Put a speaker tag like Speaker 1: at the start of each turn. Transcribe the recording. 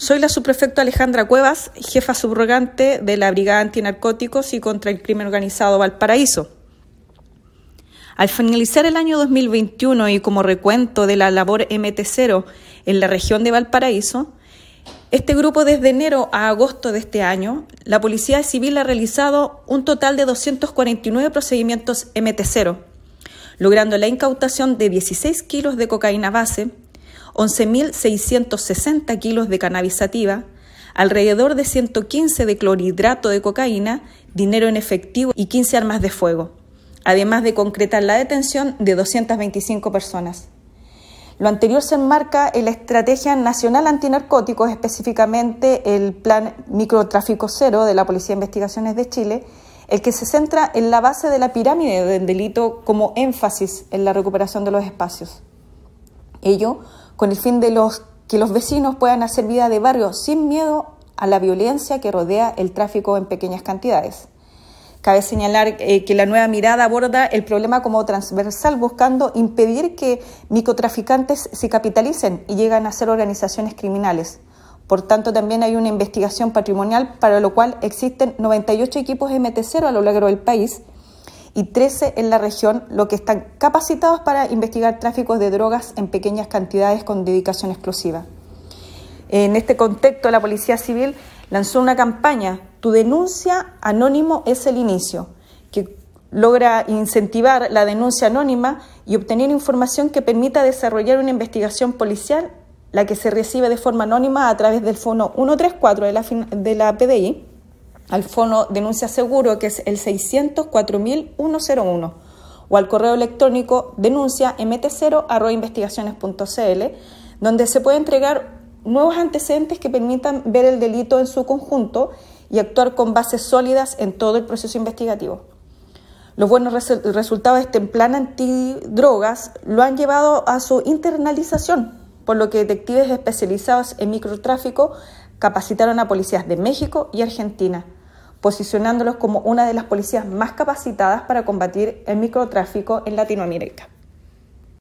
Speaker 1: Soy la subprefecta Alejandra Cuevas, jefa subrogante de la Brigada Antinarcóticos y contra el Crimen Organizado Valparaíso. Al finalizar el año 2021 y como recuento de la labor MT0 en la región de Valparaíso, este grupo desde enero a agosto de este año, la Policía Civil ha realizado un total de 249 procedimientos MT0, logrando la incautación de 16 kilos de cocaína base, 11.660 kilos de cannabis sativa, alrededor de 115 de clorhidrato de cocaína, dinero en efectivo y 15 armas de fuego, además de concretar la detención de 225 personas. Lo anterior se enmarca en la Estrategia Nacional Antinarcóticos, específicamente el Plan Microtráfico Cero de la Policía de Investigaciones de Chile, el que se centra en la base de la pirámide del delito como énfasis en la recuperación de los espacios. Ello con el fin de que los vecinos puedan hacer vida de barrio sin miedo a la violencia que rodea el tráfico en pequeñas cantidades. Cabe señalar eh, que la nueva mirada aborda el problema como transversal, buscando impedir que microtraficantes se capitalicen y lleguen a ser organizaciones criminales. Por tanto, también hay una investigación patrimonial para lo cual existen 98 equipos MT0 a lo largo del país y 13 en la región, lo que están capacitados para investigar tráficos de drogas en pequeñas cantidades con dedicación exclusiva. En este contexto, la Policía Civil lanzó una campaña, Tu denuncia anónimo es el inicio, que logra incentivar la denuncia anónima y obtener información que permita desarrollar una investigación policial, la que se recibe de forma anónima a través del fono 134 de la, de la PDI, al fono denuncia seguro, que es el 604.101, o al correo electrónico denuncia mt0 donde se puede entregar nuevos antecedentes que permitan ver el delito en su conjunto y actuar con bases sólidas en todo el proceso investigativo. Los buenos resultados de este plan antidrogas lo han llevado a su internalización, por lo que detectives especializados en microtráfico capacitaron a policías de México y Argentina, posicionándolos como una de las policías más capacitadas para combatir el microtráfico en Latinoamérica.